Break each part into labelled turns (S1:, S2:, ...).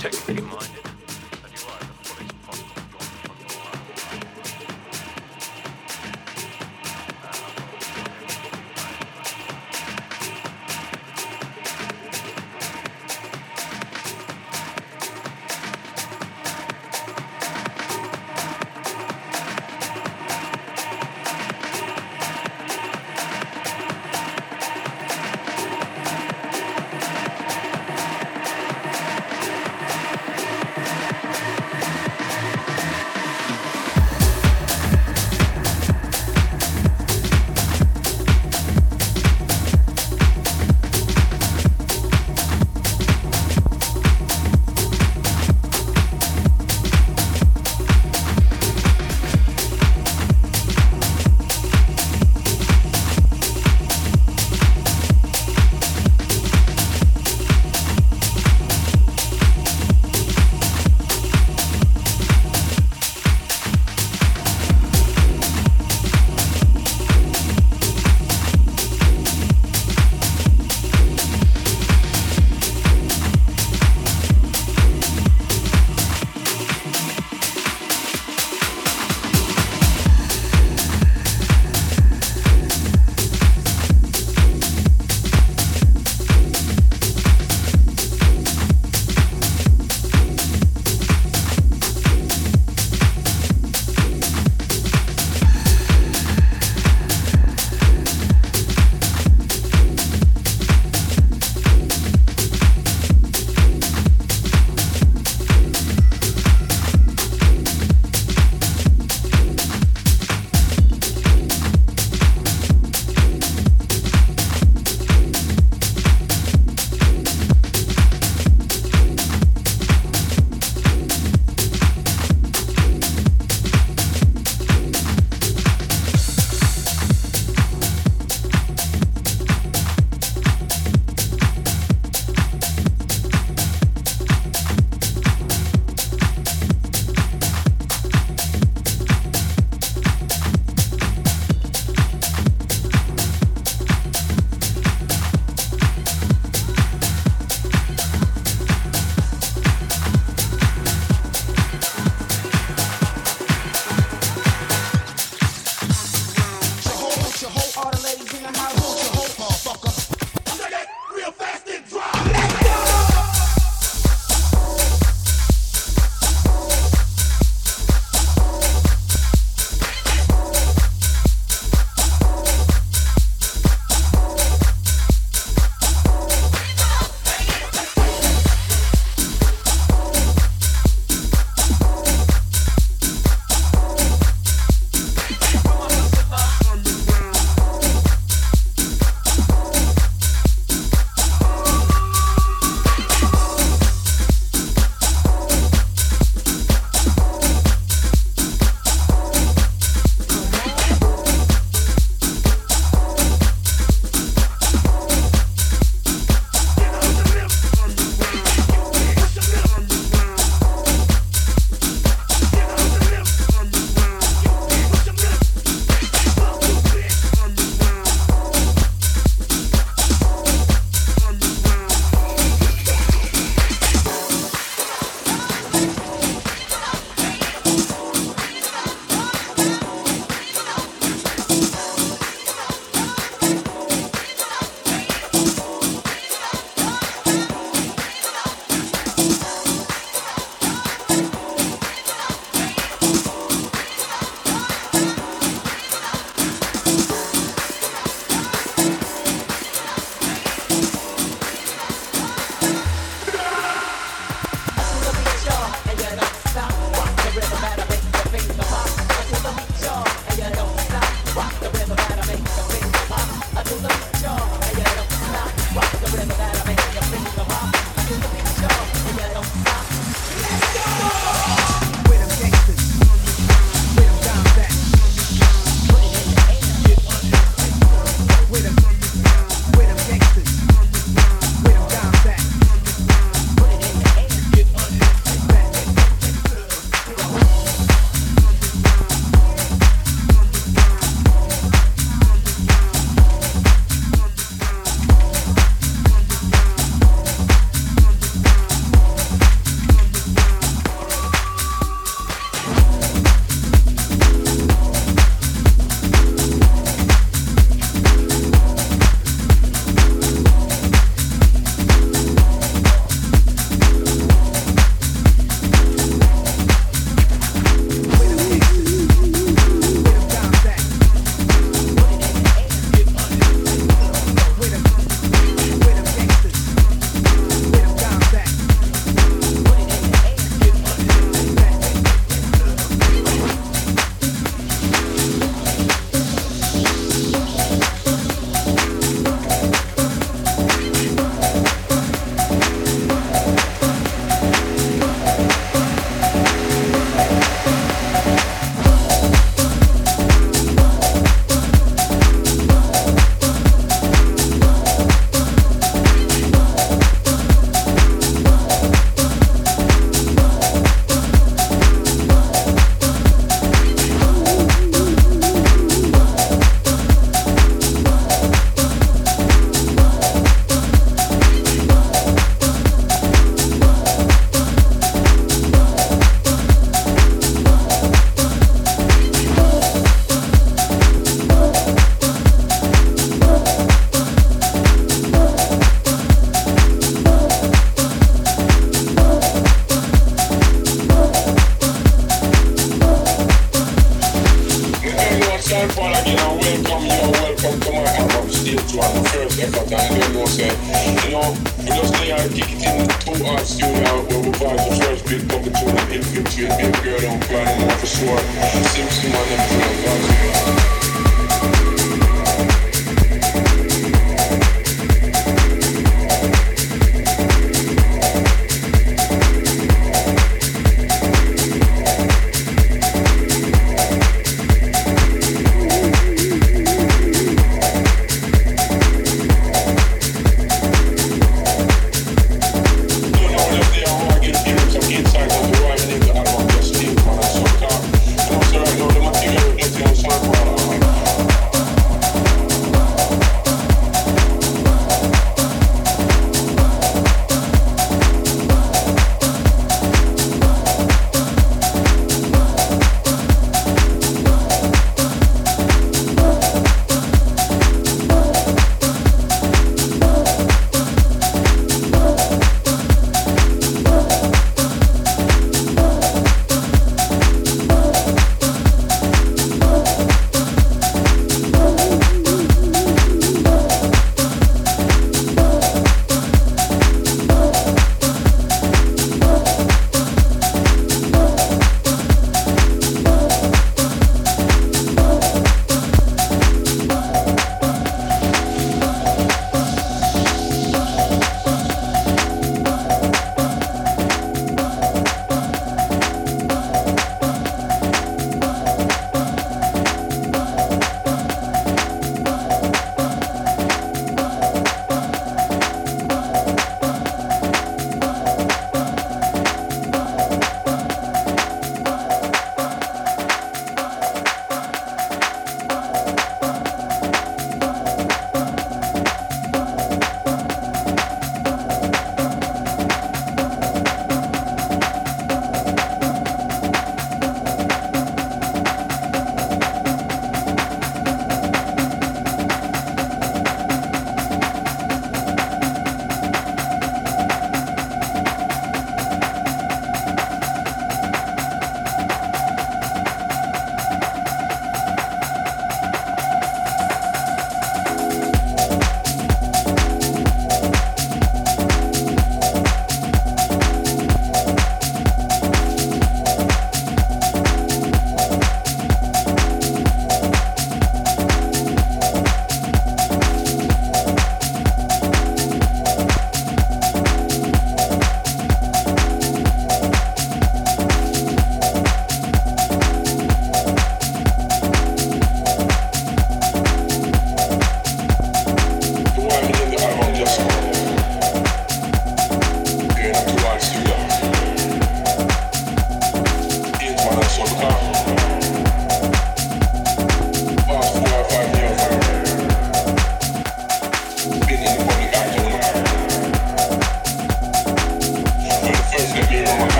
S1: technically. And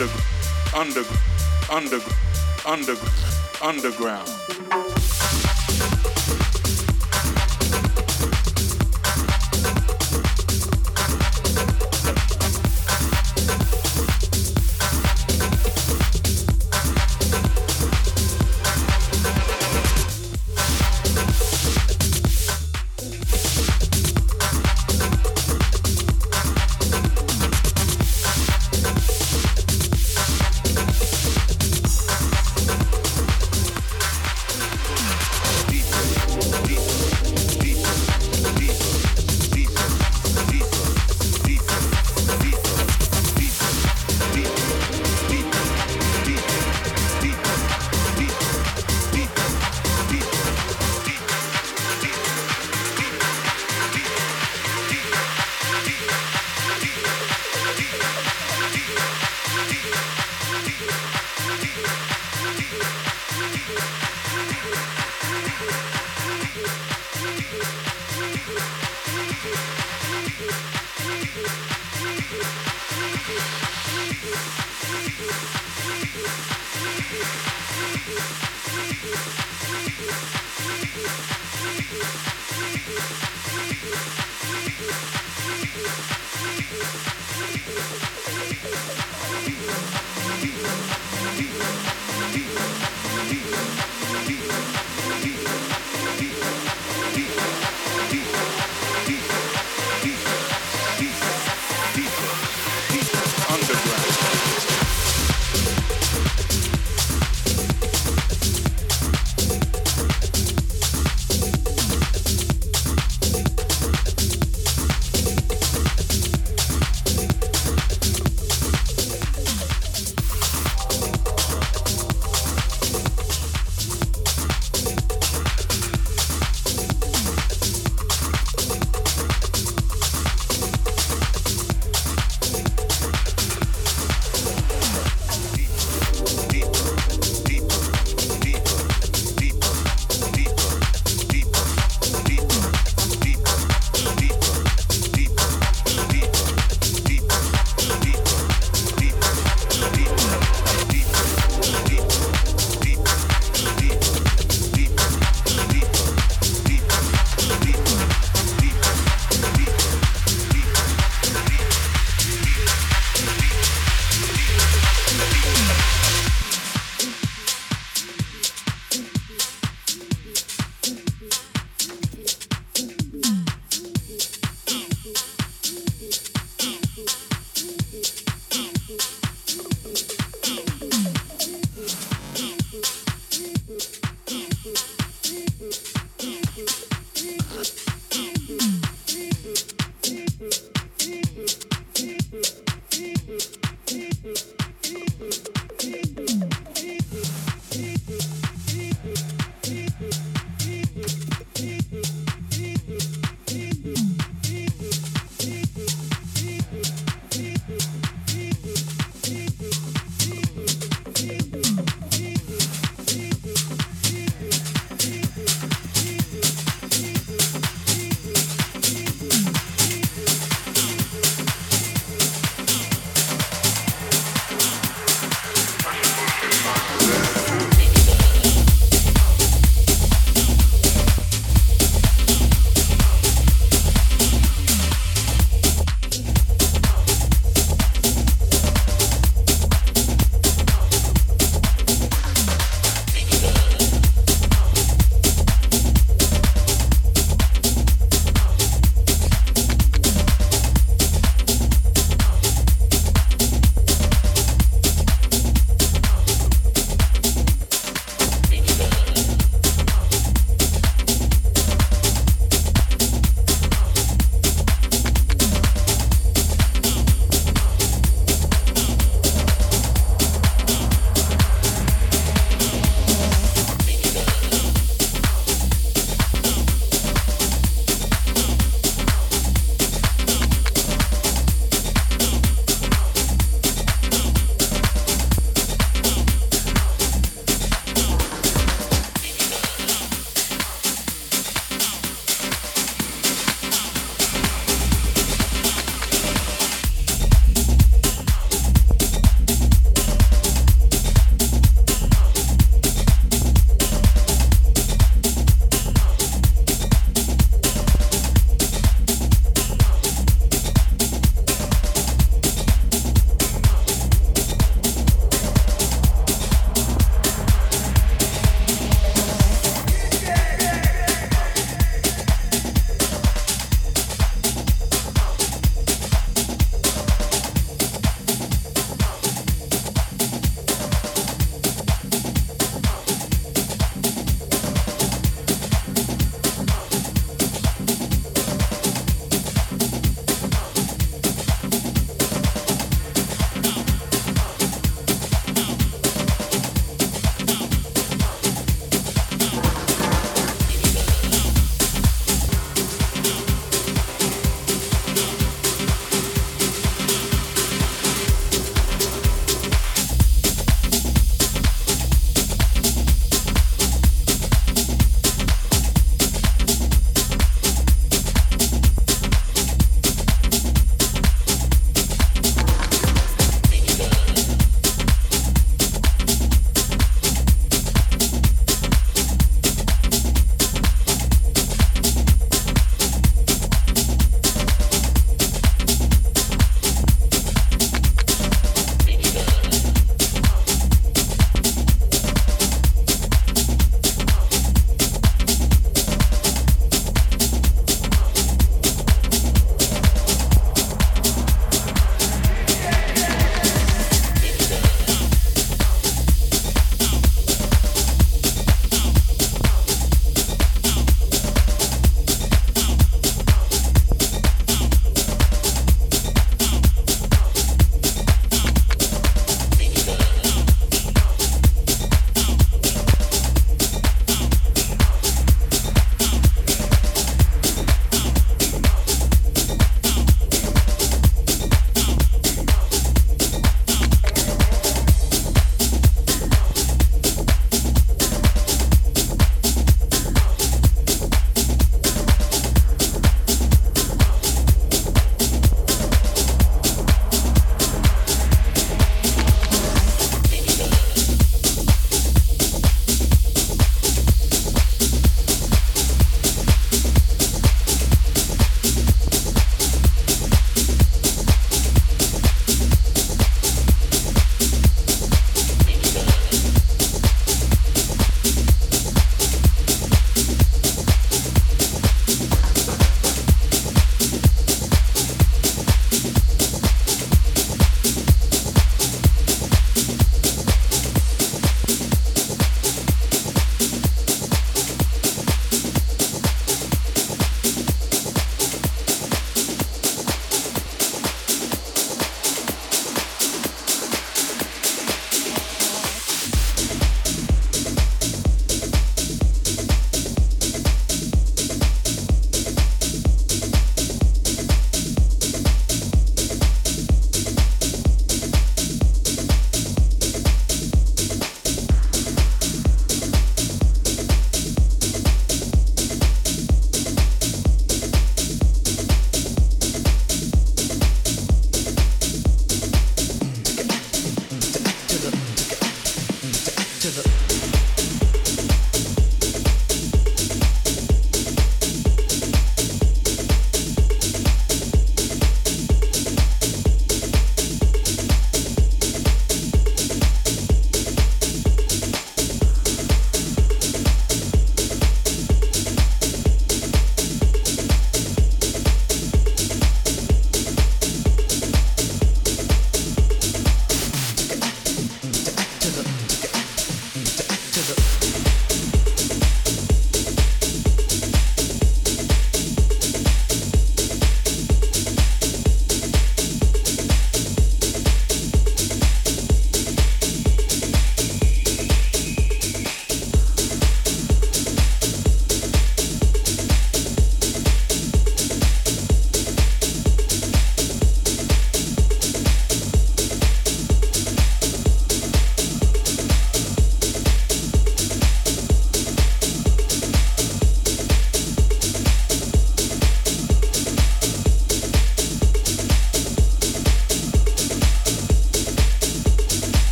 S2: under, under, under, under, underground.